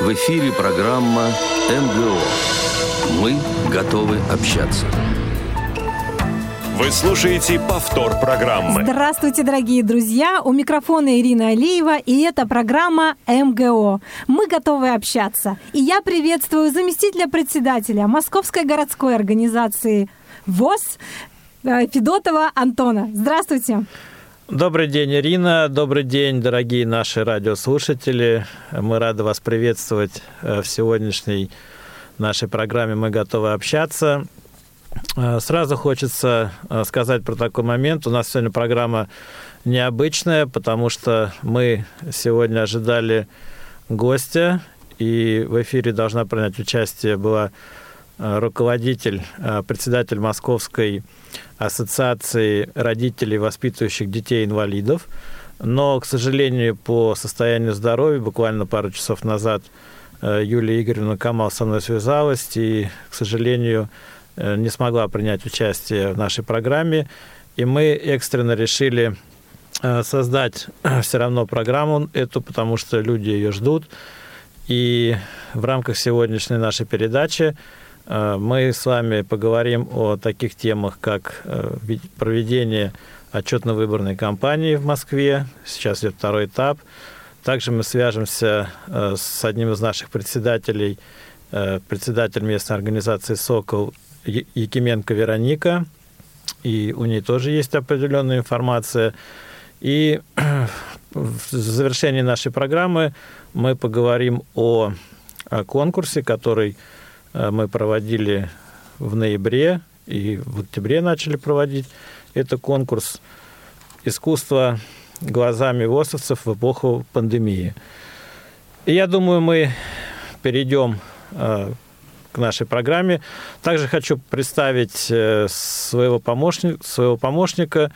В эфире программа МГО. Мы готовы общаться. Вы слушаете повтор программы. Здравствуйте, дорогие друзья! У микрофона Ирина Алиева, и это программа МГО. Мы готовы общаться. И я приветствую заместителя председателя Московской городской организации ВОЗ э, Федотова Антона. Здравствуйте! Добрый день, Ирина. Добрый день, дорогие наши радиослушатели. Мы рады вас приветствовать э, в сегодняшней нашей программе «Мы готовы общаться». Э, сразу хочется э, сказать про такой момент. У нас сегодня программа необычная, потому что мы сегодня ожидали гостя, и в эфире должна принять участие была руководитель, председатель Московской Ассоциации родителей, воспитывающих детей-инвалидов. Но, к сожалению, по состоянию здоровья, буквально пару часов назад э, Юлия Игоревна Камал со мной связалась и, к сожалению, э, не смогла принять участие в нашей программе. И мы экстренно решили э, создать все равно программу эту, потому что люди ее ждут. И в рамках сегодняшней нашей передачи Э, мы с вами поговорим о таких темах, как э, проведение отчетно-выборной кампании в Москве. Сейчас идет второй этап. Также мы свяжемся э, с одним из наших председателей, председатель местной организации «Сокол» Якименко Вероника. И у нее тоже есть определенная информация. И в завершении нашей программы мы поговорим о конкурсе, который Э, мы проводили в ноябре и в октябре начали проводить. Это конкурс искусства глазами ВОСовцев в эпоху пандемии. И я думаю, мы перейдем э, к нашей программе. Также хочу представить э, своего помощника, своего помощника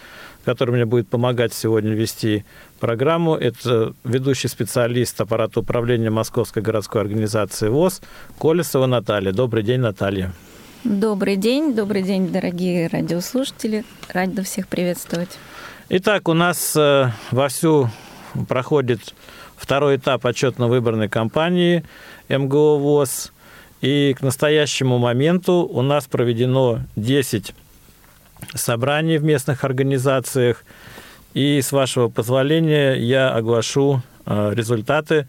который мне будет помогать сегодня вести программу. Это ведущий специалист аппарата управления Московской городской организации ВОЗ Колесова Наталья. Добрый день, Наталья. Добрый день, добрый день, дорогие радиослушатели. Рада всех приветствовать. Итак, у нас э, вовсю проходит второй этап отчетно-выборной кампании МГО ВОЗ. И к настоящему моменту у нас проведено 10 собраний в местных организациях. И с вашего позволения я оглашу э, результаты.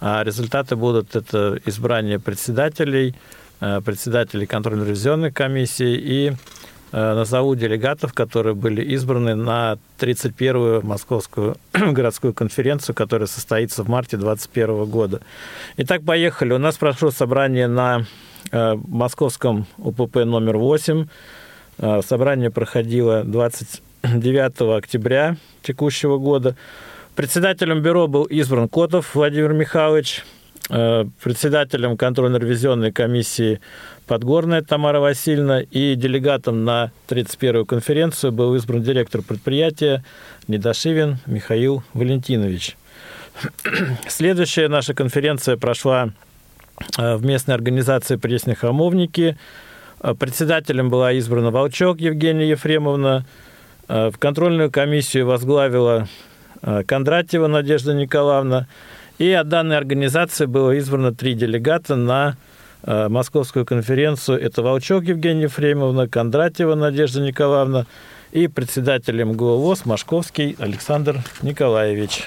А результаты будут это избрание председателей, э, председателей контрольно-ревизионной комиссии и назову делегатов, которые были избраны на 31-ю Московскую городскую конференцию, которая состоится в марте 2021 года. Итак, поехали. У нас прошло собрание на Московском УПП номер 8 а, собрание проходило 29 октября текущего года. Председателем бюро был избран Котов Владимир Михайлович, председателем контрольно-ревизионной комиссии Подгорная Тамара Васильевна и делегатом на 31-ю конференцию был избран директор предприятия Недошивин Михаил Валентинович. Следующая наша конференция прошла а, в местной организации «Пресни Хамовники», а, председателем была избрана Волчок Евгения Ефремовна. В контрольную комиссию возглавила Кондратьева Надежда Николаевна. И от данной организации было избрано три делегата на московскую конференцию. Это Волчок Евгения Ефремовна, Кондратьева Надежда Николаевна и председателем ГУВОЗ Машковский Александр Николаевич.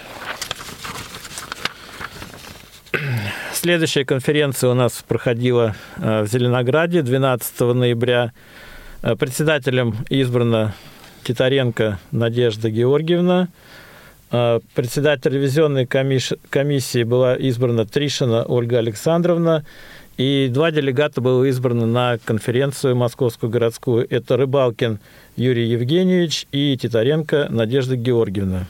Следующая конференция у нас проходила э, в Зеленограде 12 ноября. Э, председателем избрана Титаренко Надежда Георгиевна. Э, председатель ревизионной комиссии была избрана Тришина Ольга Александровна. И два делегата было избраны на конференцию московскую городскую. Это Рыбалкин Юрий Евгеньевич и Титаренко Надежда Георгиевна.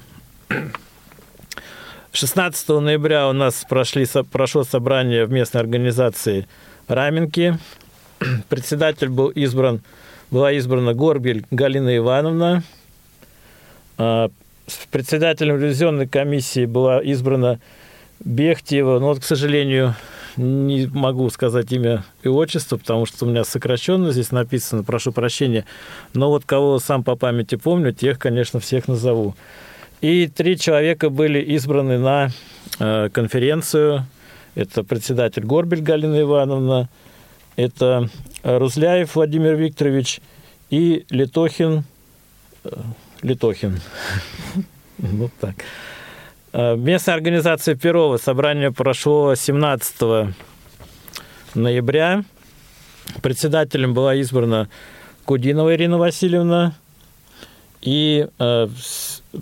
16 ноября у нас прошли, прошло собрание в местной организации Раменки. Председатель был избран, была избрана Горбель Галина Ивановна. Председателем ревизионной комиссии была избрана Бехтиева. Но вот, к сожалению, не могу сказать имя и отчество, потому что у меня сокращенно здесь написано, прошу прощения. Но вот кого сам по памяти помню, тех, конечно, всех назову. И три человека были избраны на э, конференцию. Это председатель Горбель Галина Ивановна, это Рузляев Владимир Викторович и Литохин, э, Литохин, вот так. Э, местная организация Перова. Собрание прошло 17 ноября. Председателем была избрана Кудинова Ирина Васильевна. И э,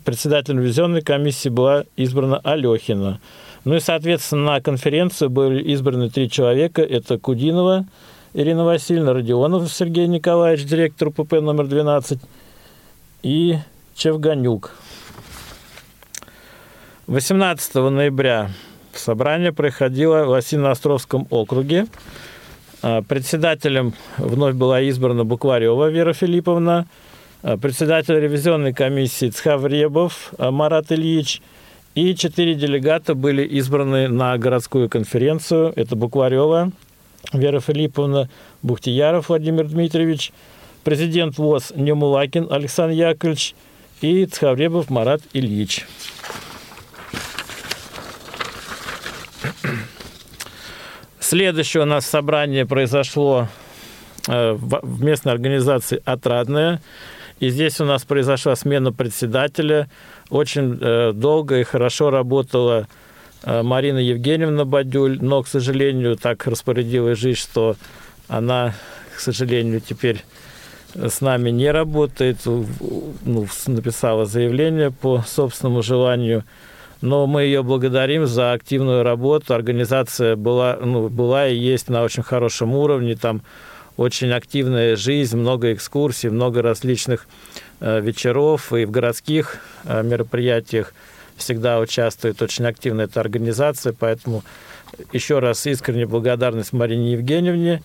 председателем ревизионной комиссии была избрана Алехина. Ну и, соответственно, на конференцию были избраны три человека. Это Кудинова Ирина Васильевна, Родионов Сергей Николаевич, директор ПП номер 12, и Чевганюк. 18 ноября собрание проходило в Осино-Островском округе. А, председателем вновь была избрана Букварева Вера Филипповна, а, председатель ревизионной комиссии Цхавребов Марат Ильич – и четыре делегата были избраны на городскую конференцию. Это Букварева Вера Филипповна, Бухтияров Владимир Дмитриевич, президент ВОЗ Немулакин Александр Яковлевич и Цхавребов Марат Ильич. Следующее у нас собрание произошло э, в местной организации «Отрадная». И здесь у нас произошла смена председателя. Очень э, долго и хорошо работала э, Марина Евгеньевна Бадюль, но, к сожалению, так распорядилась жизнь, что она, к сожалению, теперь с нами не работает, ну, написала заявление по собственному желанию. Но мы ее благодарим за активную работу. Организация была, ну, была и есть на очень хорошем уровне. Там очень активная жизнь, много экскурсий, много различных э, вечеров и в городских э, мероприятиях всегда участвует очень активно эта организация, поэтому еще раз искренне благодарность Марине Евгеньевне.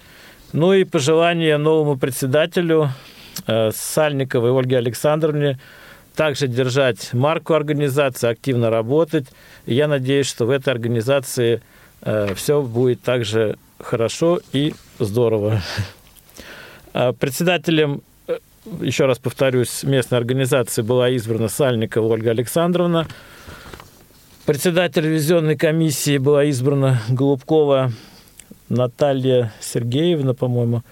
Ну и пожелание новому председателю э, Сальниковой Ольге Александровне также держать марку организации, активно работать. И я надеюсь, что в этой организации все будет также хорошо и здорово. А председателем, э, еще раз повторюсь, местной организации была избрана Сальникова Ольга Александровна. Председатель ревизионной комиссии была избрана Голубкова Наталья Сергеевна, по-моему.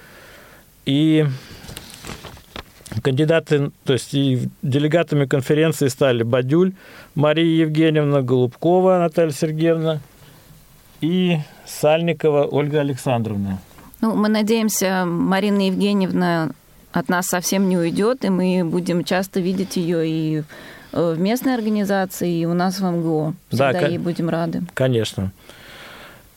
И кандидаты, то есть и делегатами конференции стали Бадюль Мария Евгеньевна, Голубкова Наталья Сергеевна и Сальникова Ольга Александровна. Ну, мы надеемся, Марина Евгеньевна от нас совсем не уйдет, и мы будем часто видеть ее и э, в местной организации, и у нас в МГО. Всегда да, ей будем рады. Конечно.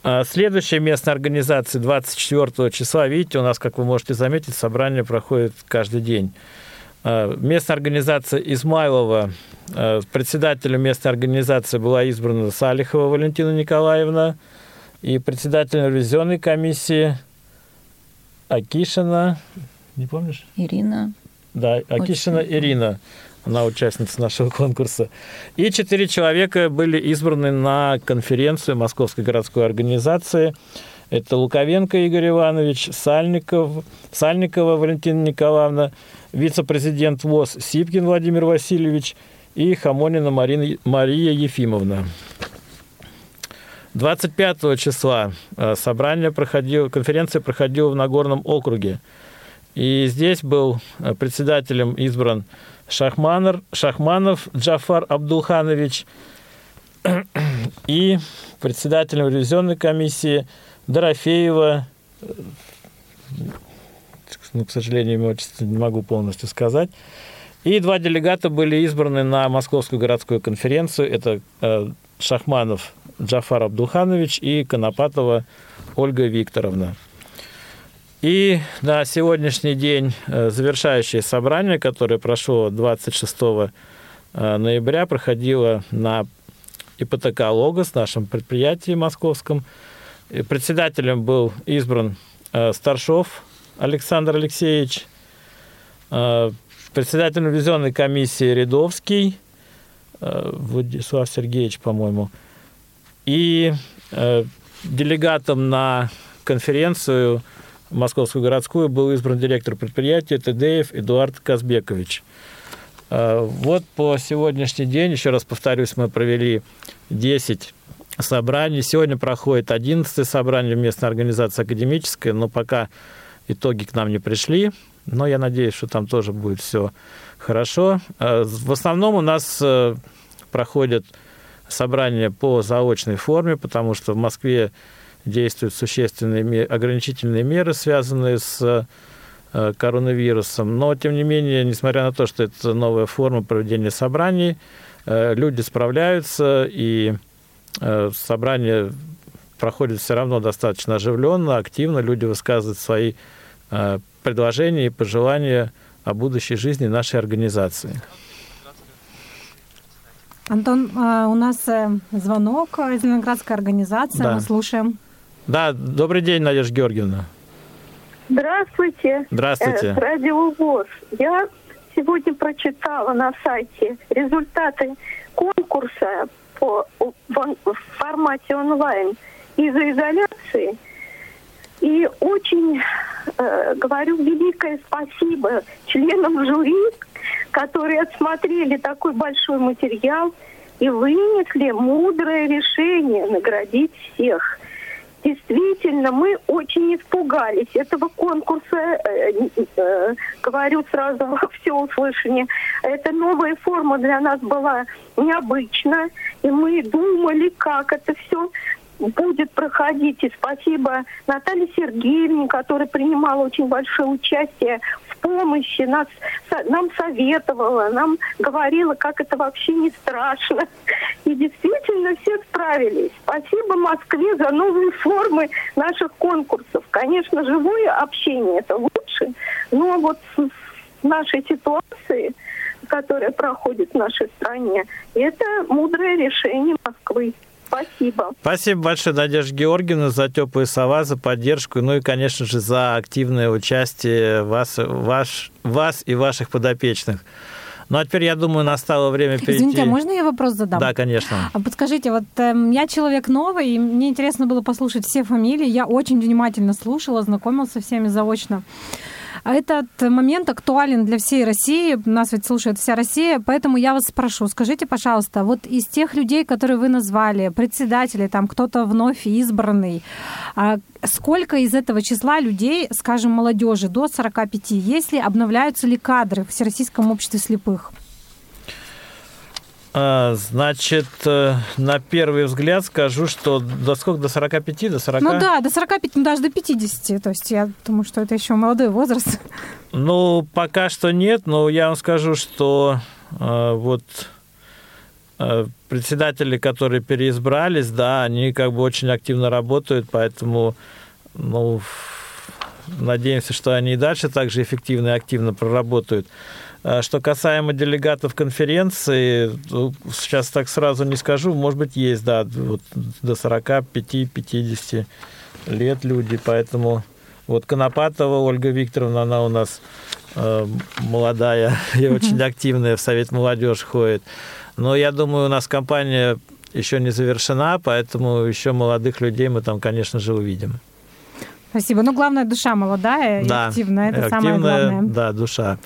А следующая местная организация 24 числа, видите, у нас, как вы можете заметить, собрание проходит каждый день. А, местная организация Измайлова, а, председателем местной организации была избрана Салихова Валентина Николаевна, и председателем ревизионной комиссии – Акишина, не помнишь? Ирина. Да, Акишина Очень. Ирина. Она участница нашего конкурса. И четыре человека были избраны на конференцию Московской городской организации. Это Луковенко Игорь Иванович, Сальников, Сальникова Валентина Николаевна, вице-президент ВОЗ Сипкин Владимир Васильевич и Хамонина Марина, Мария Ефимовна. 25 числа э, собрание проходило, конференция проходила в Нагорном округе. И здесь был э, председателем избран Шахманер, Шахманов Джафар Абдулханович и председателем ревизионной комиссии Дорофеева, э, ну, к сожалению, имя отчество не могу полностью сказать. И два делегата были избраны на Московскую городскую конференцию. Это Шахманов Джафар Абдуханович и Конопатова Ольга Викторовна. И на сегодняшний день э, завершающее собрание, которое прошло 26 э, ноября, проходило на ИПТК «Логос», нашем предприятии московском. Председателем был избран э, Старшов Александр Алексеевич, председателем ревизионной комиссии Рядовский Владислав Сергеевич, по-моему, и делегатом на конференцию Московскую городскую был избран директор предприятия ТДФ Эдуард Казбекович. Э, вот по сегодняшний день, еще раз повторюсь, мы провели 10 собраний. Сегодня проходит 11 собрание местной организации академической, но пока итоги к нам не пришли. Но я надеюсь, что там тоже будет все хорошо. Э, в основном у нас э, проходят собрания по заочной форме, потому что в Москве действуют существенные ограничительные меры, связанные с э, коронавирусом. Но, тем не менее, несмотря на то, что это новая форма проведения собраний, люди справляются, и собрания проходят все равно достаточно оживленно, активно. Люди высказывают свои предложения и пожелания о будущей жизни нашей организации. Антон, а, у нас э, звонок из Ленинградской организации, да. мы слушаем. Да, добрый день, Надежда Георгиевна. Здравствуйте. Здравствуйте. Э, Радио ВОЗ. Я сегодня прочитала на сайте результаты конкурса по, в формате онлайн из-за изоляции – и очень э, говорю великое спасибо членам жюри, которые отсмотрели такой большой материал и вынесли мудрое решение наградить всех. Действительно, мы очень испугались этого конкурса, э, э, говорю сразу во все услышание. Эта новая форма для нас была необычна, и мы думали, как это все будет проходить. И спасибо Наталье Сергеевне, которая принимала очень большое участие помощи, нас, нам советовала, нам говорила, как это вообще не страшно. И действительно все справились. Спасибо Москве за новые формы наших конкурсов. Конечно, живое общение это лучше, но вот в нашей ситуации, которая проходит в нашей стране, это мудрое решение Москвы. Спасибо. Спасибо большое, Надежда Георгиевна, за теплые слова, за поддержку, ну и, конечно же, за активное участие вас, ваш, вас и ваших подопечных. Ну, а теперь, я думаю, настало время перейти... Извините, а можно я вопрос задам? Да, конечно. А подскажите, вот э, я человек новый, и мне интересно было послушать все фамилии. Я очень внимательно слушала, знакомился со всеми заочно. А этот момент актуален для всей России. Нас ведь слушает вся Россия. Поэтому я вас спрошу, скажите, пожалуйста, вот из тех людей, которые вы назвали, председатели, там кто-то вновь избранный, а сколько из этого числа людей, скажем, молодежи до 45, если обновляются ли кадры в Всероссийском обществе слепых? А, значит, э, на первый взгляд скажу, что до сколько? До 45, до 40? Ну да, до 45, ну даже до 50. То есть я думаю, что это еще молодой возраст. Ну, пока что нет, но я вам скажу, что э, вот э, председатели, которые переизбрались, да, они как бы очень активно работают, поэтому, ну, надеемся, что они и дальше также эффективно и активно проработают. А что касаемо делегатов конференции, сейчас так сразу не скажу, может быть, есть, да, вот до 45-50 лет люди, поэтому вот Конопатова Ольга Викторовна, она у нас э, молодая и очень активная, в Совет молодежи ходит. Но я думаю, у нас компания еще не завершена, поэтому еще молодых людей мы там, конечно же, увидим. Спасибо. Ну, главное, душа молодая да, и активная. Это активная, самое главное. Да, душа.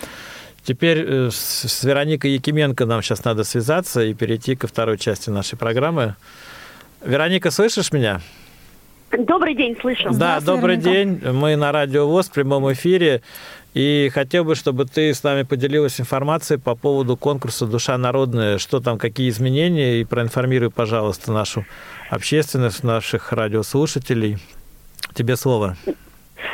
Теперь э, с Вероникой Якименко нам сейчас надо связаться и перейти ко второй части нашей программы. Вероника, слышишь меня? Добрый день, слышу. Да, добрый день. Мы на Радио ВОЗ в прямом эфире. И хотел бы, чтобы ты с нами поделилась информацией по поводу конкурса «Душа народная». Что там, какие изменения? И проинформируй, пожалуйста, нашу общественность, наших радиослушателей. Тебе слово.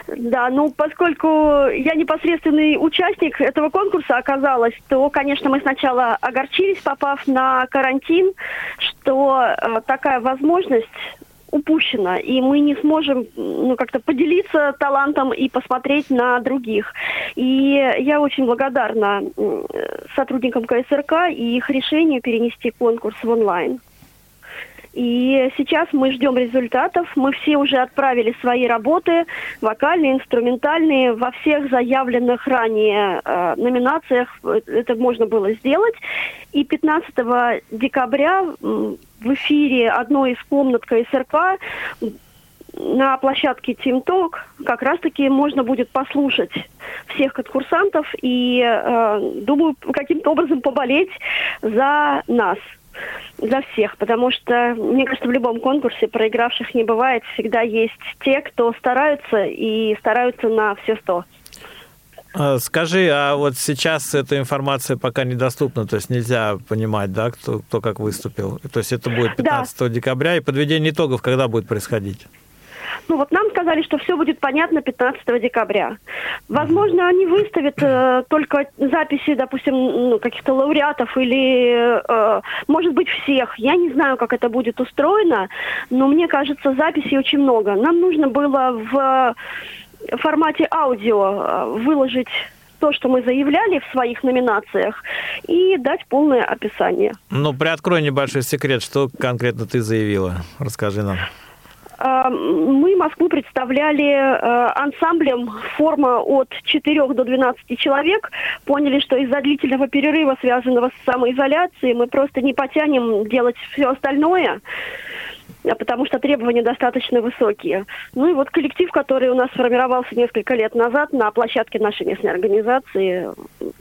Да, ну поскольку я непосредственный участник этого конкурса оказалась, то, конечно, мы сначала огорчились, попав на карантин, что э, такая возможность упущена, и мы не сможем ну, как-то поделиться талантом и посмотреть на других. И я очень благодарна сотрудникам КСРК и их решению перенести конкурс в онлайн. И сейчас мы ждем результатов. Мы все уже отправили свои работы, вокальные, инструментальные, во всех заявленных ранее э, номинациях это можно было сделать. И 15 декабря в эфире одной из комнат КСРК на площадке TeamTalk как раз-таки можно будет послушать всех конкурсантов и, э, думаю, каким-то образом поболеть за нас – за всех, потому что, мне кажется, в любом конкурсе проигравших не бывает. Всегда есть те, кто стараются и стараются на все сто. А, скажи, а вот сейчас эта информация пока недоступна, то есть нельзя понимать, да, кто, кто как выступил. То есть это будет 15 да. декабря, и подведение итогов когда будет происходить? Ну вот нам сказали, что все будет понятно 15 декабря. Возможно, они выставят э, только записи, допустим, ну, каких-то лауреатов или, э, может быть, всех. Я не знаю, как это будет устроено, но мне кажется, записей очень много. Нам нужно было в формате аудио э, выложить то, что мы заявляли в своих номинациях, и дать полное описание. Ну, приоткрой небольшой секрет, что конкретно ты заявила. Расскажи нам. Э, мы Москву представляли э, ансамблем форма от 4 до 12 человек. Поняли, что из-за длительного перерыва, связанного с самоизоляцией, мы просто не потянем делать все остальное. А потому что требования достаточно высокие. Ну и вот коллектив, который у нас сформировался несколько лет назад на площадке нашей местной организации,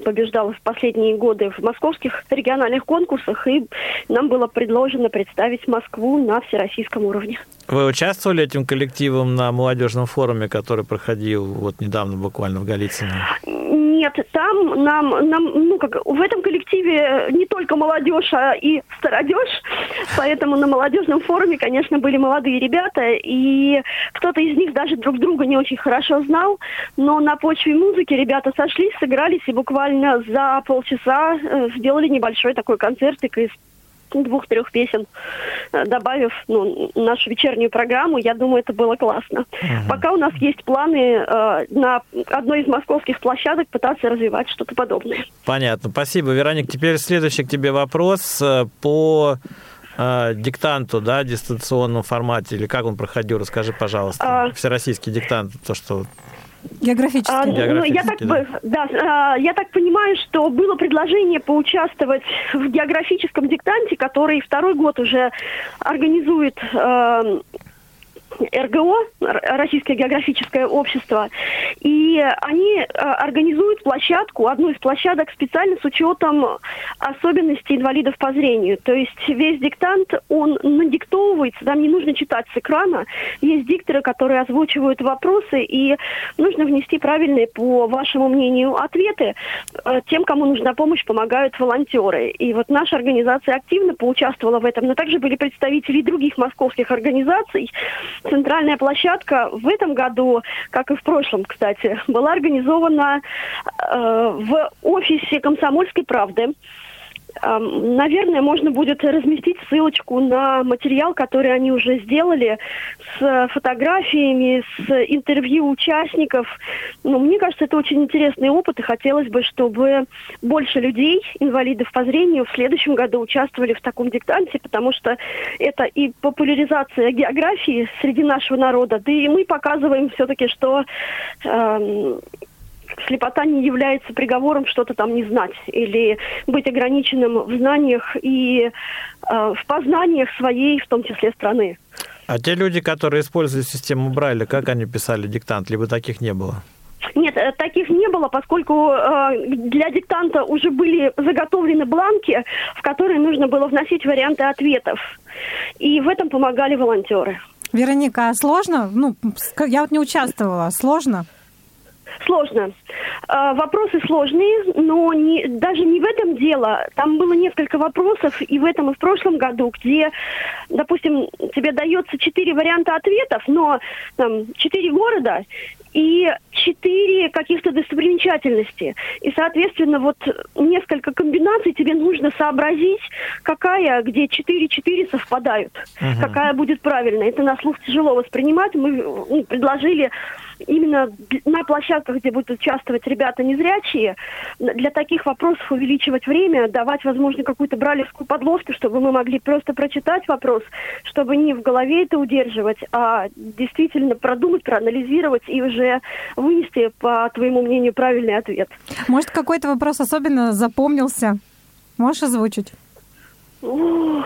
побеждал в последние годы в московских региональных конкурсах, и нам было предложено представить Москву на всероссийском уровне. Вы участвовали этим коллективом на молодежном форуме, который проходил вот недавно буквально в Голицыно? Нет, там нам, нам, ну как, в этом коллективе не только молодежь, а и стародежь, поэтому на молодежном форуме, конечно, были молодые ребята, и кто-то из них даже друг друга не очень хорошо знал, но на почве музыки ребята сошлись, сыгрались и буквально за полчаса э, сделали небольшой такой концертик из двух-трех песен, э, добавив ну, нашу вечернюю программу, я думаю, это было классно. uh Пока у нас есть планы э, на одной из московских площадок пытаться развивать что-то подобное. Понятно. Спасибо, Вероник. Теперь следующий к тебе вопрос э, по э, диктанту, да, дистанционном формате, или как он проходил, расскажи, пожалуйста. А... Всероссийский диктант, то, что Географически. А, ну, я так, да. Да, а, я так понимаю, что было предложение поучаствовать в географическом диктанте, который второй год уже организует э, РГО, Российское географическое общество, и они э, организуют площадку, одну из площадок специально с учетом особенностей инвалидов по зрению. То есть весь диктант, он надиктовывается, там не нужно читать с экрана. Есть дикторы, которые озвучивают вопросы, и нужно внести правильные, по вашему мнению, ответы. Э, тем, кому нужна помощь, помогают волонтеры. И вот наша организация активно поучаствовала в этом, но также были представители других московских организаций, центральная площадка в этом году, как и в прошлом, кстати, была организована э, в офисе «Комсомольской правды». Наверное, можно будет разместить ссылочку на материал, который они уже сделали с фотографиями, с интервью участников. Но мне кажется, это очень интересный опыт, и хотелось бы, чтобы больше людей, инвалидов по зрению, в следующем году участвовали в таком диктанте, потому что это и популяризация географии среди нашего народа, да и мы показываем все-таки, что э, слепота не является приговором что-то там не знать или быть ограниченным в знаниях и э, в познаниях своей, в том числе страны. А те люди, которые используют систему Брайля, как они писали диктант, либо таких не было? Нет, э, таких не было, поскольку э, для диктанта уже были заготовлены бланки, в которые нужно было вносить варианты ответов. И в этом помогали волонтеры. Вероника, а сложно? Ну, я вот не участвовала. Сложно? Сложно. Э, вопросы сложные, но не, даже не в этом дело. Там было несколько вопросов и в этом, и в прошлом году, где, допустим, тебе дается четыре варианта ответов, но там четыре города и четыре каких-то достопримечательности. И, соответственно, вот несколько комбинаций тебе нужно сообразить, какая, где четыре-четыре совпадают, uh-huh. какая будет правильная. Это на слух тяжело воспринимать. Мы ну, предложили именно на площадках, где будут участвовать ребята незрячие, для таких вопросов увеличивать время, давать, возможно, какую-то бралевскую подложку, чтобы мы могли просто прочитать вопрос, чтобы не в голове это удерживать, а действительно продумать, проанализировать и уже вынести, по твоему мнению, правильный ответ. Может, какой-то вопрос особенно запомнился? Можешь озвучить? Ух.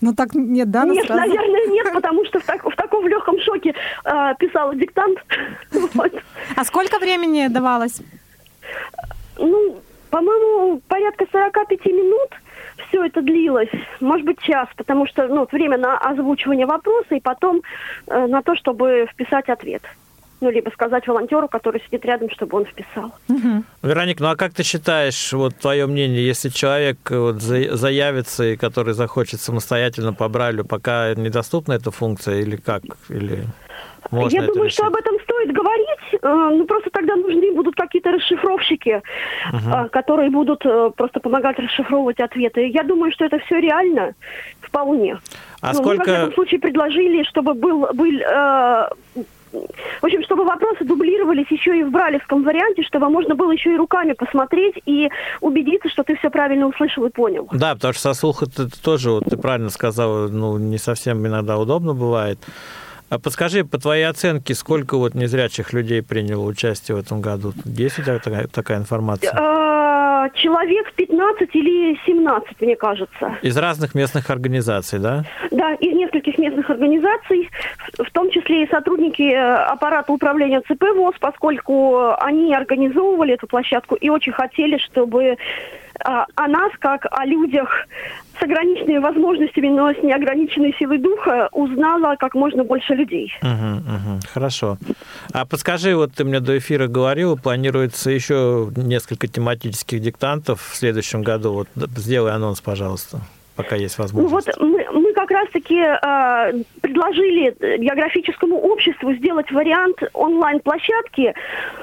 Ну так нет, да? Нет, сразу? наверное, нет, потому что в, так, в таком легком шоке э, писала диктант. А сколько времени давалось? Ну, по-моему, порядка 45 минут все это длилось, может быть, час, потому что ну, время на озвучивание вопроса и потом э, на то, чтобы вписать ответ ну, либо сказать волонтеру, который сидит рядом, чтобы он вписал. Угу. Вероник, ну а как ты считаешь, вот твое мнение, если человек вот заявится и который захочет самостоятельно по Брайлю, пока недоступна эта функция или как? Или можно Я думаю, решить? что об этом стоит говорить, э, ну просто тогда нужны будут какие-то расшифровщики, угу. которые будут э, просто помогать расшифровывать ответы. Я думаю, что это все реально, вполне. А ну, сколько... Мы, во всяком случае, предложили, чтобы был, был э, в общем, чтобы вопросы дублировались еще и в бралевском варианте, чтобы можно было еще и руками посмотреть и убедиться, что ты все правильно услышал и понял. Да, потому что со слуха ты тоже, вот ты правильно сказал, ну, не совсем иногда удобно бывает. А подскажи, по твоей оценке, сколько вот незрячих людей приняло участие в этом году? Есть у тебя такая, такая информация? А, человек 15 или 17, мне кажется. Из разных местных организаций, да? Да, из нескольких местных организаций, в том числе и сотрудники э, аппарата управления ЦП ВОЗ, поскольку они организовывали эту площадку и очень хотели, чтобы а, о нас, как о людях с ограниченными возможностями, но с неограниченной силой духа, узнала как можно больше людей. Угу, угу, хорошо. А подскажи, вот ты мне до эфира говорил, планируется еще несколько тематических диктантов в следующем году. Вот сделай анонс, пожалуйста пока есть возможность? Ну вот мы, мы как раз-таки э, предложили географическому обществу сделать вариант онлайн-площадки,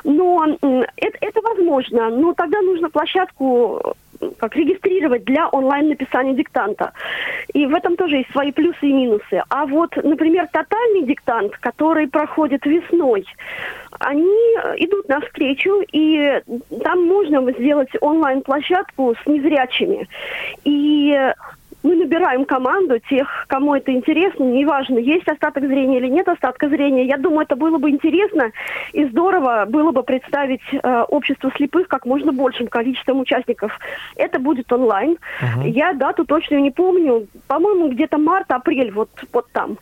но э, это, это возможно, но тогда нужно площадку как регистрировать для онлайн-написания диктанта. И в этом тоже есть свои плюсы и минусы. А вот, например, тотальный диктант, который проходит весной, они идут навстречу, и там можно сделать онлайн-площадку с незрячими. И мы набираем команду тех, кому это интересно, неважно, есть остаток зрения или нет остатка зрения. Я думаю, это было бы интересно и здорово было бы представить э, общество слепых как можно большим количеством участников. Это будет онлайн. Uh-huh. Я дату точно не помню. По-моему, где-то март-апрель, вот, вот там.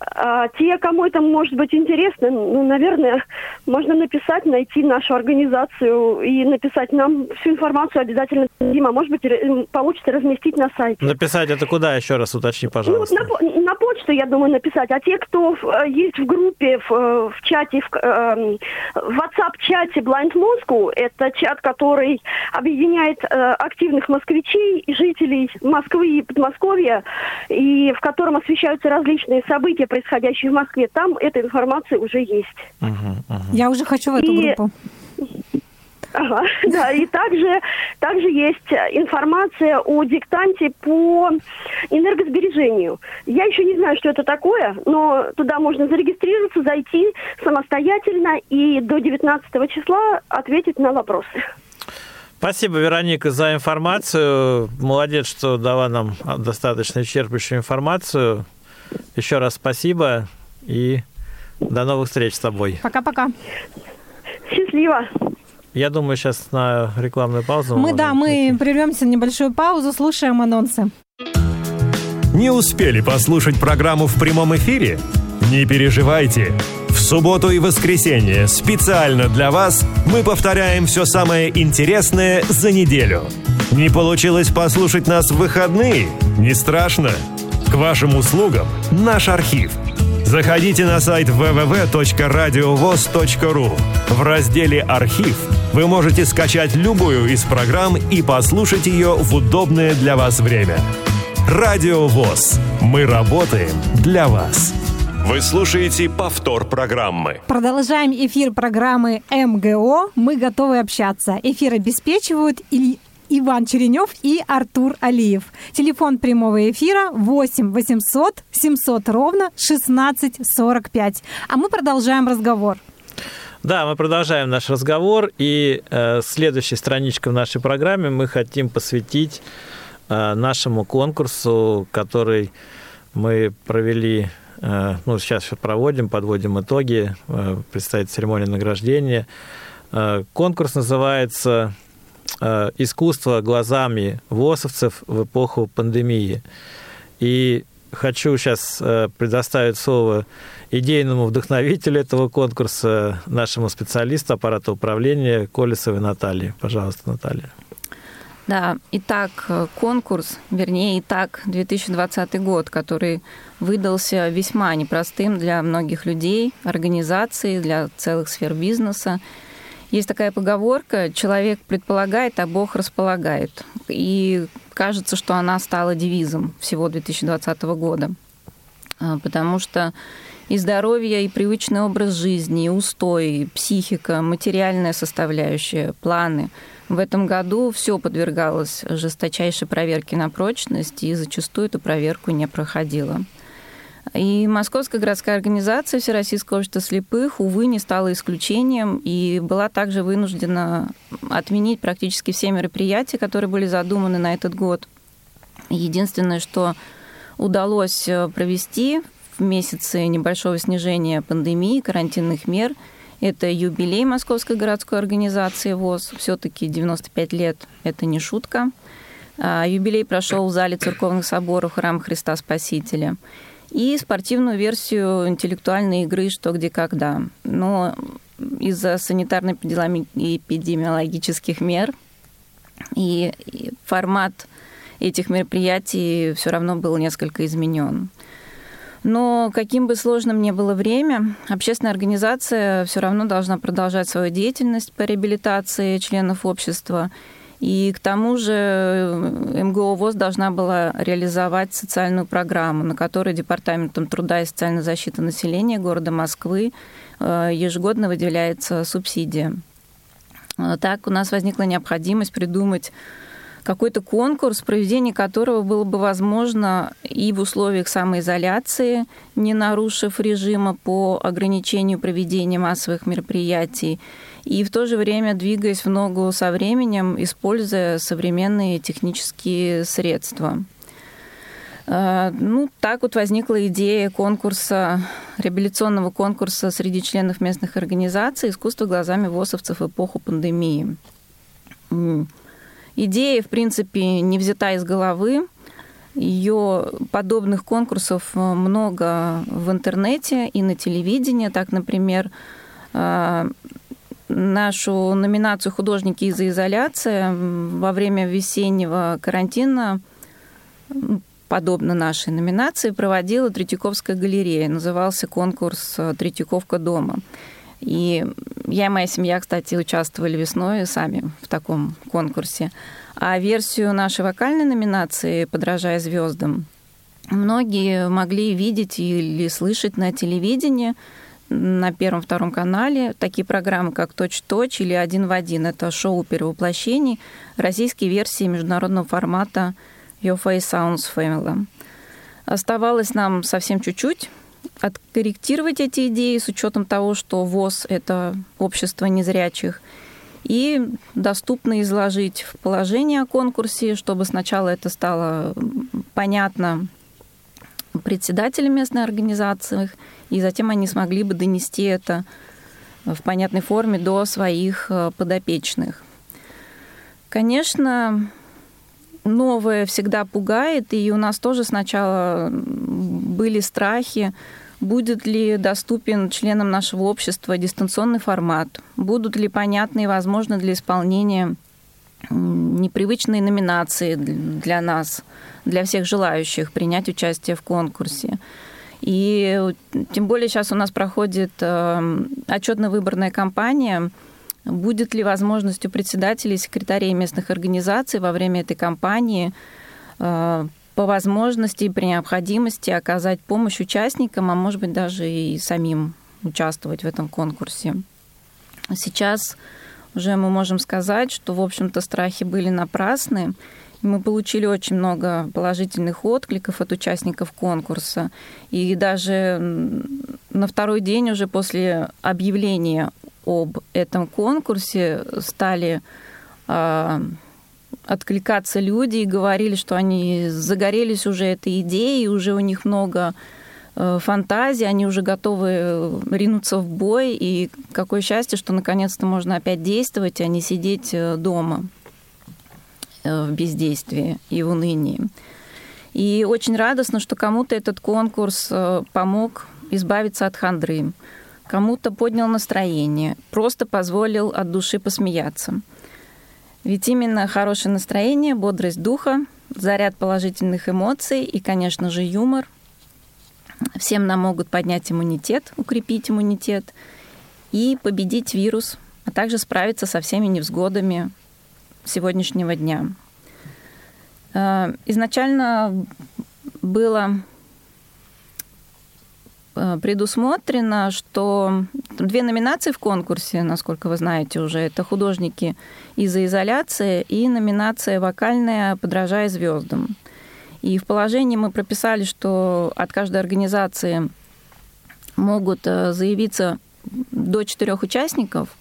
А, те, кому это может быть интересно, ну, наверное, можно написать, найти нашу организацию и написать нам всю информацию обязательно. Дима, может быть, получится разместить на сайте. Написать это куда? Еще раз уточни, пожалуйста. Ну, на, на почту, я думаю, написать. А те, кто в, э, есть в группе, в, э, в чате, в, э, в WhatsApp-чате Blind Moscow, это чат, который объединяет активных москвичей и жителей Москвы и Подмосковья, и в котором освещаются различные события, происходящие в Москве. Там эта информация уже есть. Угу, угу. Я уже хочу в эту и... группу. Ага, да, и также, также есть информация о диктанте по энергосбережению. Я еще не знаю, что это такое, но туда можно зарегистрироваться, зайти самостоятельно и до 19 числа ответить на вопросы. Спасибо, Вероника, за информацию. Молодец, что дала нам достаточно исчерпывающую информацию. Еще раз спасибо и до новых встреч с тобой. Пока-пока. Счастливо. Я думаю, сейчас на рекламную паузу. Мы, да, мы прервемся на небольшую паузу, слушаем анонсы. Не успели послушать программу в прямом эфире? Не переживайте. В субботу и воскресенье специально для вас мы повторяем все самое интересное за неделю. Не получилось послушать нас в выходные? Не страшно. К вашим услугам наш архив – Заходите на сайт www.radiovoz.ru. В разделе «Архив» вы можете скачать любую из программ и послушать ее в удобное для вас время. Радио ВОЗ. Мы работаем для вас. Вы слушаете повтор программы. Продолжаем эфир программы МГО. Мы готовы общаться. Эфир обеспечивают Иван Черенев и Артур Алиев. Телефон прямого эфира 8 800 700 ровно 16 45. А мы продолжаем разговор. Да, мы продолжаем наш разговор, и э, следующей страничкой в нашей программе мы хотим посвятить э, нашему конкурсу, который мы провели, э, ну, сейчас проводим, подводим итоги, э, предстоит церемония награждения. Э, конкурс называется искусство глазами ВОСовцев в эпоху пандемии. И хочу сейчас э, предоставить слово идейному вдохновителю этого конкурса, нашему специалисту аппарата управления Колесовой Наталье. Пожалуйста, Наталья. Да, итак, конкурс, вернее, итак, 2020 год, который выдался весьма непростым для многих людей, организаций, для целых сфер бизнеса. Есть такая поговорка «человек предполагает, а Бог располагает». И кажется, что она стала девизом всего 2020 года. А, потому что и здоровье, и привычный образ жизни, и устой, и психика, материальная составляющая, планы – в этом году все подвергалось жесточайшей проверке на прочность, и зачастую эту проверку не проходило. И Московская городская организация Всероссийского общества слепых, увы, не стала исключением и была также вынуждена отменить практически все мероприятия, которые были задуманы на этот год. Единственное, что удалось провести в месяце небольшого снижения пандемии, карантинных мер – это юбилей Московской городской организации ВОЗ. Все-таки 95 лет – это не шутка. А, юбилей прошел в зале церковных соборов Храма Христа Спасителя. И спортивную версию интеллектуальной игры «Что, где, когда». Но из-за санитарно-эпидемиологических мер и формат этих мероприятий все равно был несколько изменен. Но каким бы сложным ни было время, общественная организация все равно должна продолжать свою деятельность по реабилитации членов общества. И к тому же э, МГО ВОЗ должна была реализовать социальную программу, на которой Департаментом труда и социальной защиты населения города Москвы э, ежегодно выделяется субсидия. Э, так у нас возникла необходимость придумать какой-то конкурс, проведение которого было бы возможно и в условиях самоизоляции, не нарушив режима по ограничению проведения массовых мероприятий, и в то же время двигаясь в ногу со временем, используя современные технические средства. А, ну, так вот возникла идея конкурса, реабилитационного конкурса среди членов местных организаций «Искусство глазами ВОСовцев в эпоху пандемии». Идея, в принципе, не взята из головы. Ее подобных конкурсов э, много в интернете и на телевидении. Так, например, э, нашу номинацию «Художники из-за изоляции» во время весеннего карантина подобно нашей номинации, проводила Третьяковская галерея. Назывался конкурс э, «Третьяковка дома». И я и моя семья, кстати, участвовали весной сами в таком конкурсе. А версию нашей вокальной номинации «Подражая звездам» многие могли видеть или слышать на телевидении, на первом-втором канале такие программы, как «Точь-точь» или «Один в один». Это шоу перевоплощений, российские версии международного формата «Your Face Sounds Family». Оставалось нам совсем чуть-чуть, откорректировать эти идеи с учетом того, что ВОЗ – это общество незрячих, и доступно изложить в положение о конкурсе, чтобы сначала это стало понятно председателям местной организации, и затем они смогли бы донести это в понятной форме до своих э, подопечных. Конечно, новое всегда пугает, и у нас тоже сначала были страхи, Будет ли доступен членам нашего общества дистанционный формат? Будут ли понятны и возможны для исполнения непривычные номинации для нас, для всех желающих принять участие в конкурсе? И тем более сейчас у нас проходит э, отчетно-выборная кампания. Будет ли возможность у председателей и секретарей местных организаций во время этой кампании э, по возможности и при необходимости оказать помощь участникам, а может быть даже и самим участвовать в этом конкурсе. Сейчас уже мы можем сказать, что, в общем-то, страхи были напрасны. Мы получили очень много положительных откликов от участников конкурса. И даже на второй день уже после объявления об этом конкурсе стали а, откликаться люди и говорили, что они загорелись уже этой идеей, уже у них много э, фантазии, они уже готовы э, ринуться в бой, и какое счастье, что наконец-то можно опять действовать, а не сидеть э, дома в бездействии и в унынии. И очень радостно, что кому-то этот конкурс помог избавиться от хандры, кому-то поднял настроение, просто позволил от души посмеяться – Ведь именно хорошее настроение, бодрость духа, заряд положительных эмоций и, конечно же, юмор всем нам могут поднять иммунитет, укрепить иммунитет и победить вирус, а также справиться со всеми невзгодами сегодняшнего дня. Э, изначально было э, предусмотрено, что две номинации в конкурсе, насколько вы знаете уже, это художники из изоляции и номинация вокальная «Подражая звездам». И в положении мы прописали, что от каждой организации могут э, заявиться до четырех участников –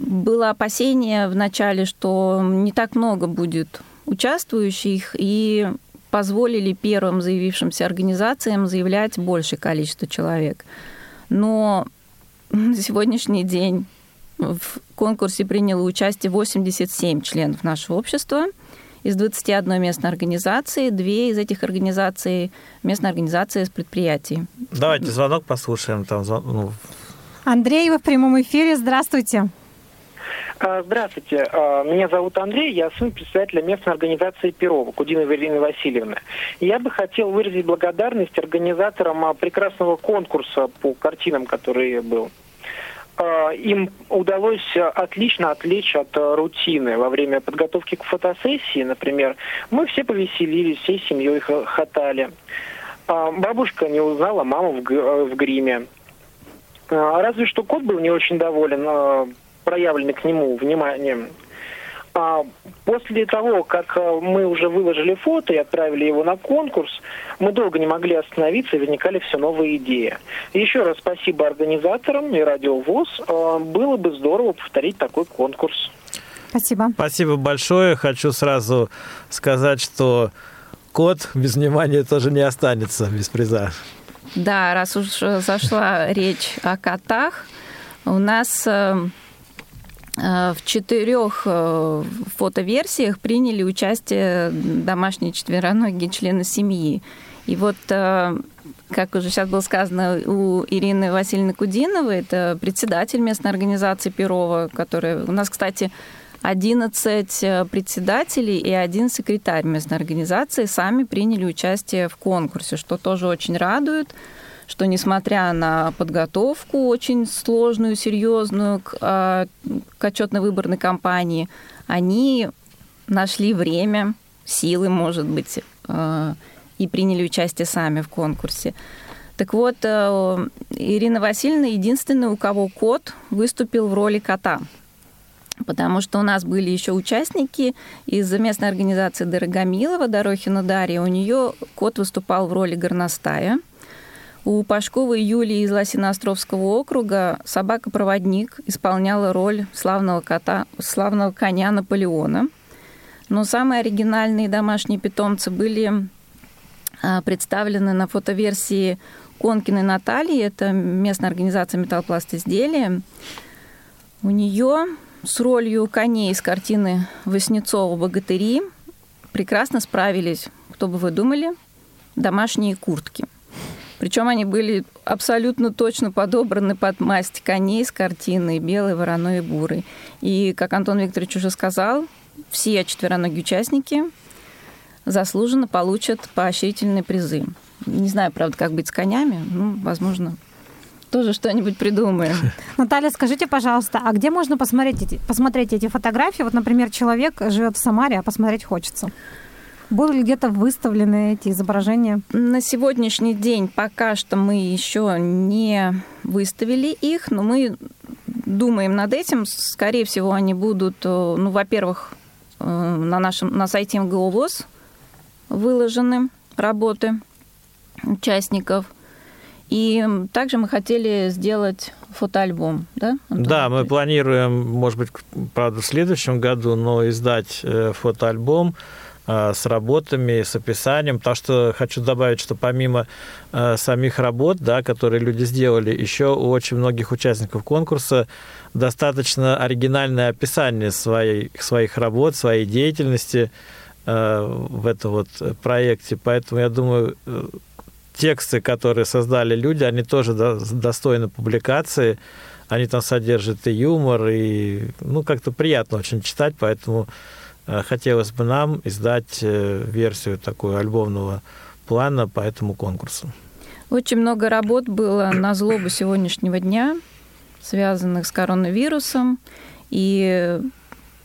было опасение в начале, что не так много будет участвующих, и позволили первым заявившимся организациям заявлять большее количество человек. Но на сегодняшний день в конкурсе приняло участие 87 членов нашего общества из 21 местной организации. Две из этих организаций – местная организация из предприятий. Давайте звонок послушаем. Там, ну... Андрей, вы в прямом эфире. Здравствуйте. А, здравствуйте, а, меня зовут Андрей, я сын председателя местной организации Перова, Кудиновой Ирины Васильевны. Я бы хотел выразить благодарность организаторам а, прекрасного конкурса по картинам, который был. Им удалось отлично отвлечь от рутины во время подготовки к фотосессии, например. Мы все повеселились, всей семьей хатали. Бабушка не узнала маму в гриме. Разве что кот был не очень доволен проявлены к нему вниманием. А после того, как э, мы уже выложили фото и отправили его на конкурс, мы долго не могли остановиться, и возникали все новые идеи. Еще раз спасибо организаторам и Радио ВОЗ. Э, было бы здорово повторить такой конкурс. Спасибо. Спасибо большое. Хочу сразу сказать, что кот без внимания тоже не останется без приза. Да, раз уж зашла речь о котах, у нас э, Э, в четырех э, фотоверсиях приняли участие домашние четвероногие члены семьи. И вот, э, как уже сейчас было сказано, у Ирины Васильевны Кудиновой, это председатель местной организации Перова, которая... У нас, кстати, 11 председателей и один секретарь местной организации сами приняли участие в конкурсе, что тоже очень радует что несмотря на подготовку очень сложную, серьезную к, а, к отчетно-выборной кампании, они нашли время, силы, может быть, а, и приняли участие сами в конкурсе. Так вот, э, Ирина Васильевна единственная, у кого кот выступил в роли кота. Потому что у нас были еще участники из местной организации Дорогомилова, Дорохина Дарья. У нее кот выступал в роли горностая – у Пашковой Юлии из Лосиноостровского округа собака-проводник исполняла роль славного кота, славного коня Наполеона. Но самые оригинальные домашние питомцы были а, представлены на фотоверсии Конкиной Натальи, это местная организация «Металлпласт изделия». У нее с ролью коней из картины Васнецова «Богатыри» прекрасно справились, кто бы вы думали, домашние куртки – причем они были абсолютно точно подобраны под масть коней с картины белый, вороной и бурый. И, как Антон Викторович уже сказал, все четвероногие участники заслуженно получат поощрительные призы. Не знаю, правда, как быть с конями. Ну, возможно, тоже что-нибудь придумаем. Наталья, скажите, пожалуйста, а где можно посмотреть эти, посмотреть эти фотографии? Вот, например, человек живет в Самаре, а посмотреть хочется. Были ли где-то выставлены эти изображения? На сегодняшний день пока что мы еще не выставили их, но мы думаем над этим. Скорее всего, они будут, э, ну, во-первых, э, на нашем на сайте МГО ВОЗ выложены работы участников. И также мы хотели сделать фотоальбом, да? Антон? Да, мы планируем, может быть, правда, в следующем году, но издать э, фотоальбом с работами, с описанием. Потому что хочу добавить, что помимо э, самих работ, да, которые люди сделали, еще у очень многих участников конкурса достаточно оригинальное описание своей, своих работ, своей деятельности э, в этом вот проекте. Поэтому я думаю, тексты, которые создали люди, они тоже достойны публикации. Они там содержат и юмор, и ну, как-то приятно очень читать, поэтому э, хотелось бы нам издать э, версию такую альбомного плана по этому конкурсу. Очень много работ было на злобу сегодняшнего дня, связанных с коронавирусом. И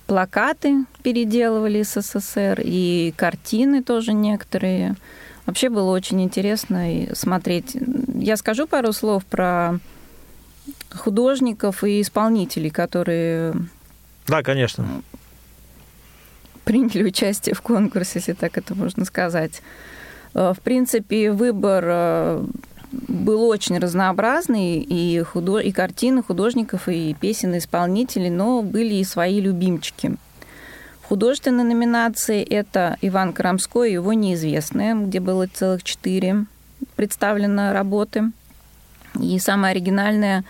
плакаты переделывали СССР, и картины тоже некоторые. Вообще было очень интересно смотреть. Я скажу пару слов про художников и исполнителей, которые... Да, конечно. Приняли участие в конкурсе, если так это можно сказать. Э, в принципе, выбор э, был очень разнообразный, и, худо... и картины художников, и песен исполнителей, но были и свои любимчики. В художественной номинации это Иван Карамской и его «Неизвестные», где было целых четыре представлено работы. И самая оригинальная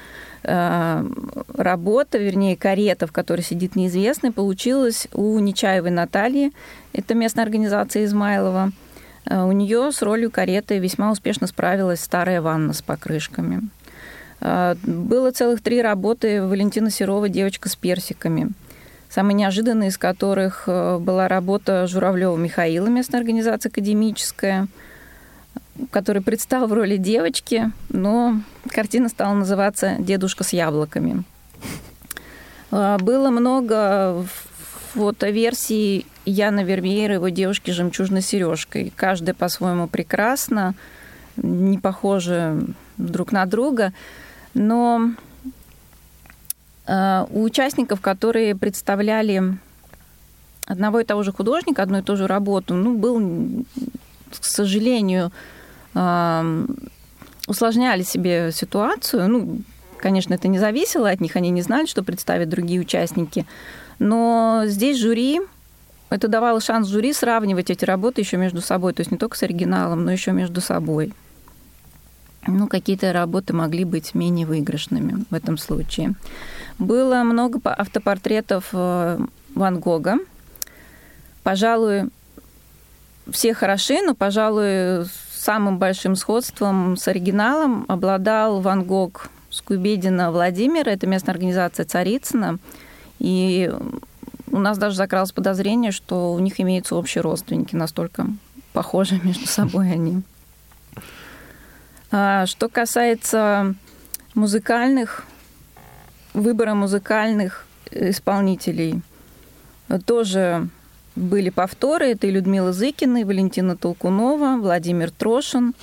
работа, вернее, карета, в которой сидит неизвестный, получилась у Нечаевой Натальи. Это местная организация Измайлова – Э, у нее с ролью кареты весьма успешно справилась старая ванна с покрышками. Э, было целых три работы Валентина Серова «Девочка с персиками», самая неожиданная из которых э, была работа Журавлева Михаила, местная организация академическая, который предстал в роли девочки, но картина стала называться «Дедушка с яблоками». Было много фотоверсий Яна Вермеера, его девушки с жемчужной сережкой. Каждая по-своему прекрасна, не похожи друг на друга, но э, у участников, которые представляли одного и того же художника, одну и ту же работу, ну, был, к сожалению, усложняли себе ситуацию. Ну, конечно, это не зависело от них, они не знали, что представят другие участники. Но здесь жюри это давало шанс жюри сравнивать эти работы еще между собой, то есть не только с оригиналом, но еще между собой. Ну, какие-то работы могли быть менее выигрышными в этом случае. Было много автопортретов э, Ван Гога. Пожалуй, все хороши, но, пожалуй, самым большим сходством с оригиналом обладал Ван Гог Скубедина Владимира, это местная организация Царицына. И у нас даже закралось подозрение, что у них имеются общие родственники, настолько похожи между собой они. А что касается музыкальных, выбора музыкальных исполнителей, тоже были повторы. Это и Людмила Зыкина, и Валентина Толкунова, Владимир Трошин,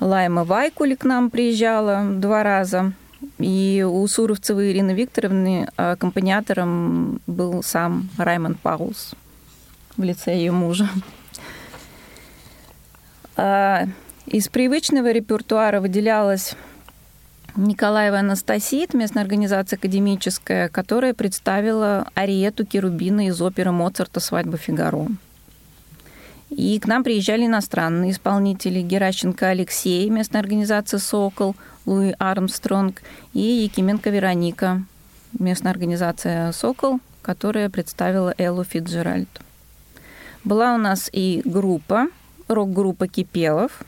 Лайма Вайкули к нам приезжала два раза – и у Суровцевой Ирины Викторовны аккомпаниатором был сам Раймонд Паулс в лице ее мужа. А, из привычного репертуара выделялась Николаева Анастасия, местная организация академическая, которая представила ариету Керубина из оперы Моцарта «Свадьба Фигаро». И к нам приезжали иностранные исполнители. Геращенко Алексей, местная организация «Сокол», Луи Армстронг и Якименко Вероника, местная организация «Сокол», которая представила Эллу Фитджеральд. Была у нас и группа, рок-группа «Кипелов»,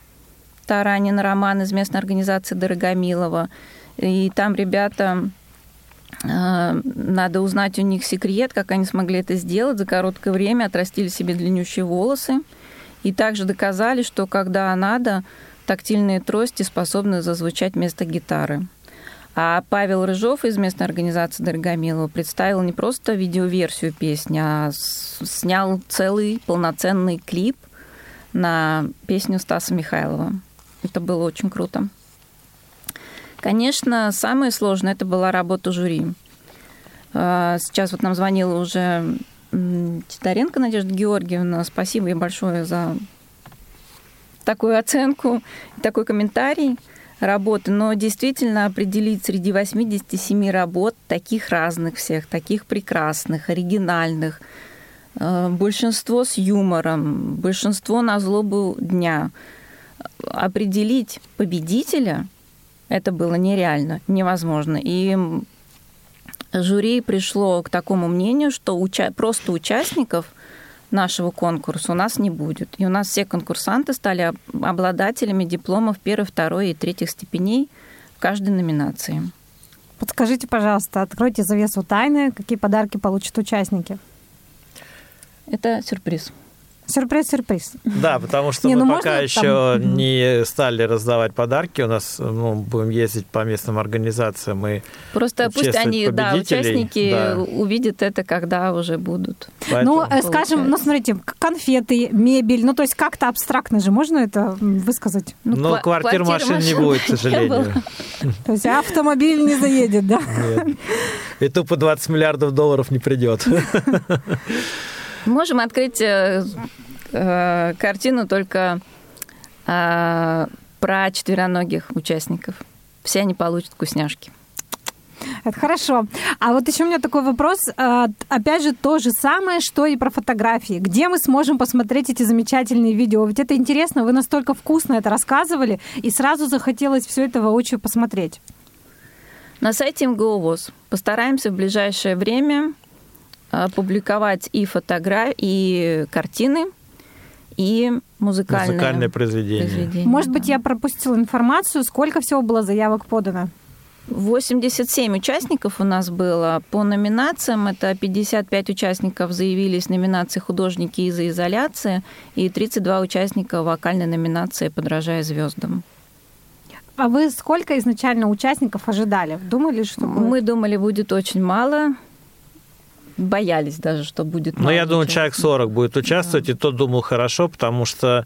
Таранин Роман из местной организации Дорогомилова. И там ребята э, надо узнать у них секрет, как они смогли это сделать. За короткое время отрастили себе длиннющие волосы. И также доказали, что когда надо, тактильные трости способны зазвучать вместо гитары. А Павел Рыжов из местной организации Дорогомилова представил не просто видеоверсию песни, а снял целый полноценный клип на песню Стаса Михайлова. Это было очень круто. Конечно, самое сложное это была работа жюри. А, сейчас вот нам звонила уже Титаренко Надежда Георгиевна. Спасибо ей большое за такую оценку, такой комментарий работы, но действительно определить среди 87 работ таких разных всех, таких прекрасных, оригинальных, э, большинство с юмором, большинство на злобу дня, определить победителя это было нереально, невозможно. И жюри пришло к такому мнению, что уча- просто участников нашего конкурса у нас не будет. И у нас все конкурсанты стали обладателями дипломов первой, второй и третьих степеней в каждой номинации. Подскажите, пожалуйста, откройте завесу тайны, какие подарки получат участники? Это сюрприз. Сюрприз-сюрприз. Да, потому что не, мы ну пока еще там... не стали раздавать подарки. У нас ну, будем ездить по местным организациям и Просто пусть они, да, участники да. увидят это, когда уже будут. Поэтому... Ну, скажем, ну, смотрите, конфеты, мебель, ну, то есть как-то абстрактно же можно это высказать? Ну, ну квартир, квартир машин, машин не будет, к сожалению. То есть автомобиль не заедет, да? Нет. И тупо 20 миллиардов долларов не придет. Можем открыть э, э, картину только э, про четвероногих участников. Все они получат вкусняшки. Это хорошо. А вот еще у меня такой вопрос. Э, опять же, то же самое, что и про фотографии. Где мы сможем посмотреть эти замечательные видео? Ведь это интересно, вы настолько вкусно это рассказывали, и сразу захотелось все это воочию посмотреть. На сайте МГО Постараемся в ближайшее время публиковать и фотографии, и картины, и музыкальные, музыкальные произведения. произведения. Может быть, я пропустила информацию, сколько всего было заявок подано? 87 участников у нас было по номинациям. Это 55 участников заявились в номинации «Художники из-за изоляции» и 32 участника в вокальной номинации «Подражая звездам». А вы сколько изначально участников ожидали? Думали, что будет? Мы думали, будет очень мало боялись даже, что будет Ну, я думаю, человек 40 будет участвовать, да. и тот думал хорошо, потому что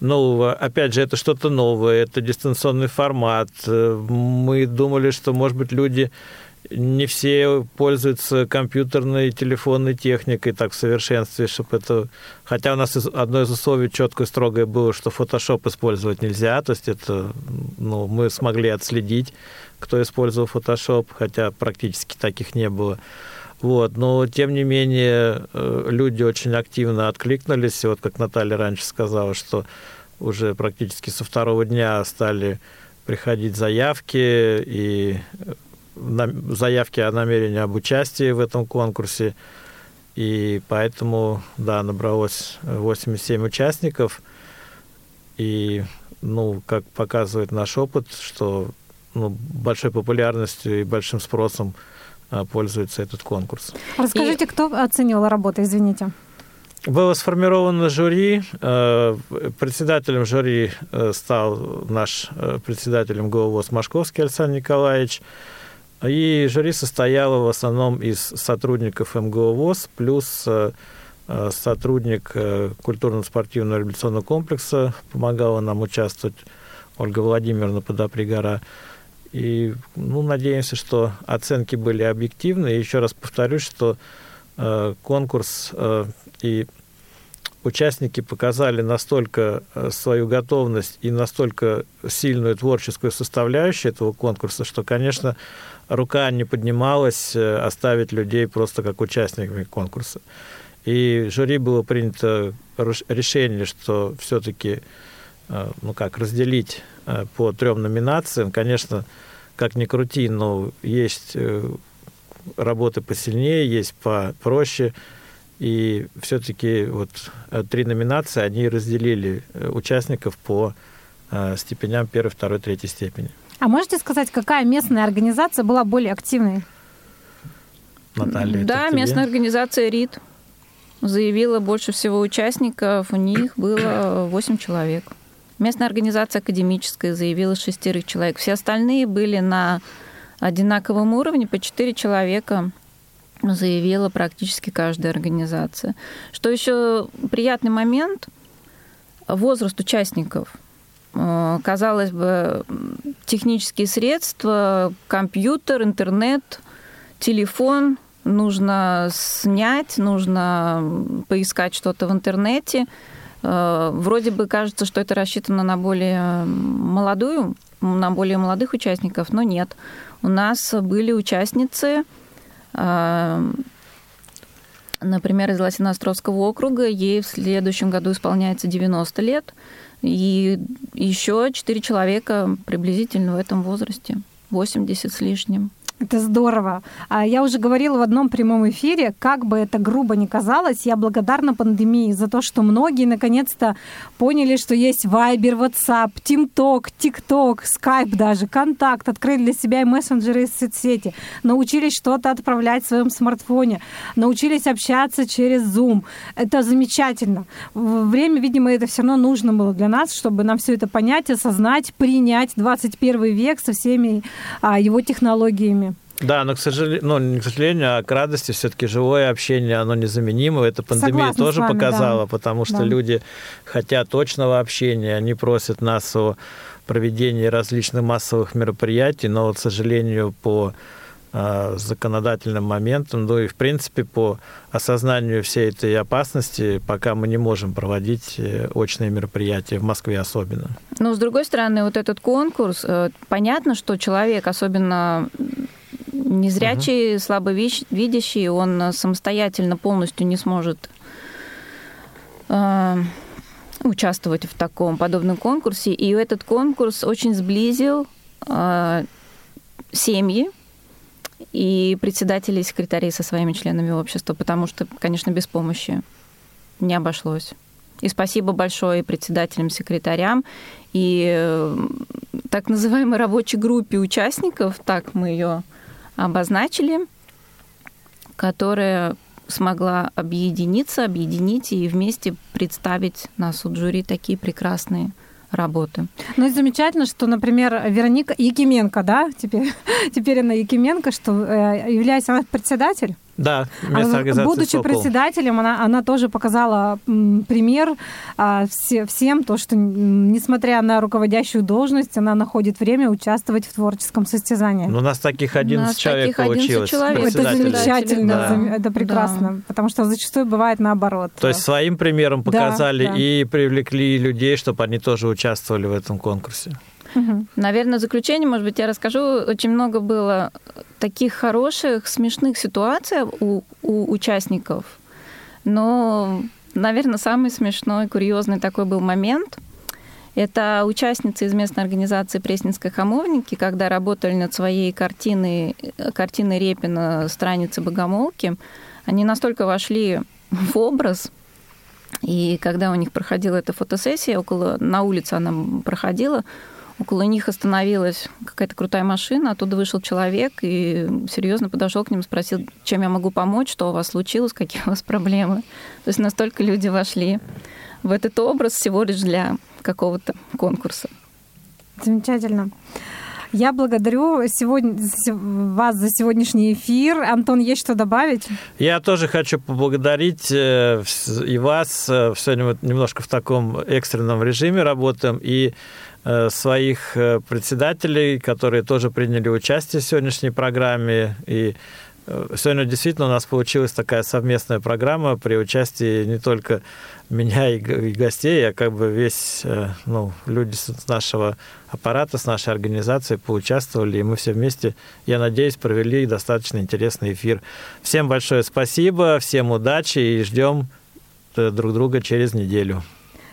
ну, опять же, это что-то новое, это дистанционный формат. Мы думали, что, может быть, люди не все пользуются компьютерной, телефонной техникой так в совершенстве, чтобы это... Хотя у нас одно из условий четко и строгое было, что Photoshop использовать нельзя, то есть это, ну, мы смогли отследить, кто использовал Photoshop, хотя практически таких не было. Вот, но тем не менее э, люди очень активно откликнулись. Вот как Наталья раньше сказала, что уже практически со второго дня стали приходить заявки и э, заявки о намерении об участии в этом конкурсе. И поэтому, да, набралось 87 участников. И, ну, как показывает наш опыт, что ну, большой популярностью и большим спросом пользуется этот конкурс. Расскажите, и... кто оценивал работу, извините? Было сформировано жюри. Э, председателем жюри э, стал наш э, председатель МГУ Машковский Александр Николаевич. И жюри состояло в основном из сотрудников МГУ ВОЗ, плюс сотрудник культурно-спортивного революционного комплекса, помогала нам участвовать Ольга Владимировна Подопригора. И ну, надеемся, что оценки были объективны. И еще раз повторюсь, что э, конкурс э, и участники показали настолько э, свою готовность и настолько сильную творческую составляющую этого конкурса, что, конечно, рука не поднималась э, оставить людей просто как участниками конкурса. И жюри было принято решение, что все-таки ну как, разделить Э, по трем номинациям. Конечно, как ни крути, но есть э, работы посильнее, есть попроще. И все-таки вот э, три номинации, они разделили участников по степеням первой, второй, третьей степени. А можете сказать, какая местная организация была более активной? Наталья, да, местная организация РИД заявила больше всего участников, у них было 8 человек. Местная организация академическая заявила шестерых человек. Все остальные были на одинаковом уровне, по четыре человека заявила практически каждая организация. Что еще приятный момент, возраст участников. Э, казалось бы, технические средства, компьютер, интернет, телефон нужно снять, нужно поискать что-то в интернете – вроде бы кажется, что это рассчитано на более молодую, на более молодых участников, но нет. У нас были участницы, э, например, из Лосиноостровского округа, ей в следующем году исполняется 90 лет, и еще 4 человека приблизительно в этом возрасте, 80 с лишним. Это здорово. А Я уже говорила в одном прямом эфире, как бы это грубо ни казалось, я благодарна пандемии за то, что многие наконец-то поняли, что есть Viber, WhatsApp, TeamTalk, TikTok, Skype даже, Контакт, открыли для себя и мессенджеры, и соцсети, научились что-то отправлять в своем смартфоне, научились общаться через Zoom. Это замечательно. Время, видимо, это все равно нужно было для нас, чтобы нам все это понять, осознать, принять 21 век со всеми а, его технологиями. Да, но, к сожалению, ну, не к сожалению, а к радости все-таки живое общение, оно незаменимо. Это пандемия Согласна тоже вами, показала, да. потому что да. люди хотят точного общения, они просят нас о проведении различных массовых мероприятий, но, к сожалению, по а, законодательным моментам, ну и, в принципе, по осознанию всей этой опасности, пока мы не можем проводить э, очные мероприятия, в Москве особенно. Но, с другой стороны, вот этот конкурс, э, понятно, что человек, особенно Незрячий, угу. слабовидящий, он самостоятельно полностью не сможет э, участвовать в таком подобном конкурсе. И этот конкурс очень сблизил э, семьи и председателей и секретарей со своими членами общества, потому что, конечно, без помощи не обошлось. И спасибо большое председателям, секретарям и э, так называемой рабочей группе участников, так мы ее обозначили, которая смогла объединиться, объединить и вместе представить на суд жюри такие прекрасные работы. Ну и замечательно, что, например, Вероника Якименко, да, теперь, теперь она Якименко, что э, является она председатель да, место организации Будучи Сокол. председателем, она, она тоже показала пример а, все, всем, то, что несмотря на руководящую должность, она находит время участвовать в творческом состязании. Ну, у нас таких 11 нас человек таких 11 получилось. Человек. Это замечательно, да. это прекрасно, да. потому что зачастую бывает наоборот. То есть своим примером показали да, да. и привлекли людей, чтобы они тоже участвовали в этом конкурсе. Угу. Наверное, в заключение, может быть, я расскажу. Очень много было таких хороших, смешных ситуаций у, у участников. Но, наверное, самый смешной, курьезный такой был момент. Это участницы из местной организации Пресненской хамовники, когда работали над своей картиной, картиной Репина «Страницы богомолки», они настолько вошли в образ, и когда у них проходила эта фотосессия, около, на улице она проходила, Около них остановилась какая-то крутая машина, оттуда вышел человек и серьезно подошел к ним, спросил, чем я могу помочь, что у вас случилось, какие у вас проблемы. То есть настолько люди вошли в этот образ всего лишь для какого-то конкурса. Замечательно. Я благодарю сегодня, вас за сегодняшний эфир. Антон, есть что добавить? Я тоже хочу поблагодарить э, и вас. Э, Сегодня мы немножко в таком экстренном режиме работаем. И своих э, председателей, которые тоже приняли участие в сегодняшней программе. И э, сегодня действительно у нас получилась такая совместная программа при участии не только меня и гостей, а как бы весь, ну, люди с нашего аппарата, с нашей организации поучаствовали, и мы все вместе, я надеюсь, провели достаточно интересный эфир. Всем большое спасибо, всем удачи и ждем друг друга через неделю.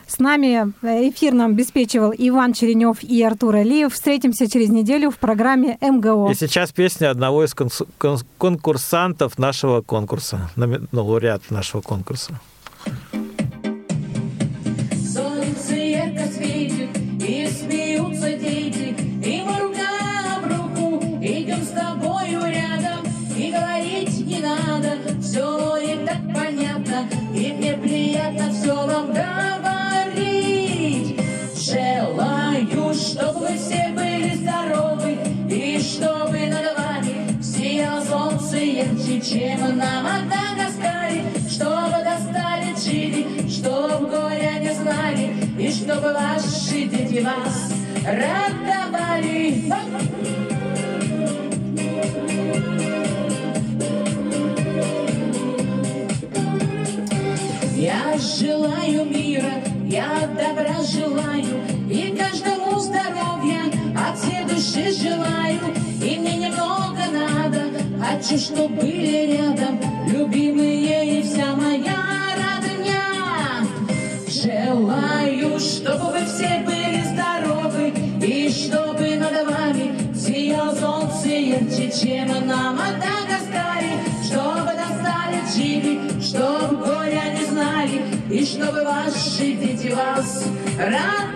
С нами э, эфир нам обеспечивал Иван Черенев и Артур Алиев. Встретимся через неделю в программе МГО. И сейчас песня одного из конкурсантов нашего конкурса, ну, лауреат нашего конкурса. Солнце ярко светит, и смеются дети, и мы рука об руку идем с тобою рядом, и говорить не надо, все и так понятно, и мне приятно все вам ярче, чем на Мадагаскаре, чтобы достали чили, чтобы горя не знали, и чтобы ваши дети вас радовали. Я желаю мира, я добра желаю, и каждому здоровья от всей души желаю. И мне немного надо, хочу, чтобы были рядом любимые и вся моя родня. Желаю, чтобы вы все были здоровы, и чтобы над вами сиял солнце ярче, чем на Мадагаскаре, чтобы достали чили, чтобы горя не знали, и чтобы ваши дети вас радовали.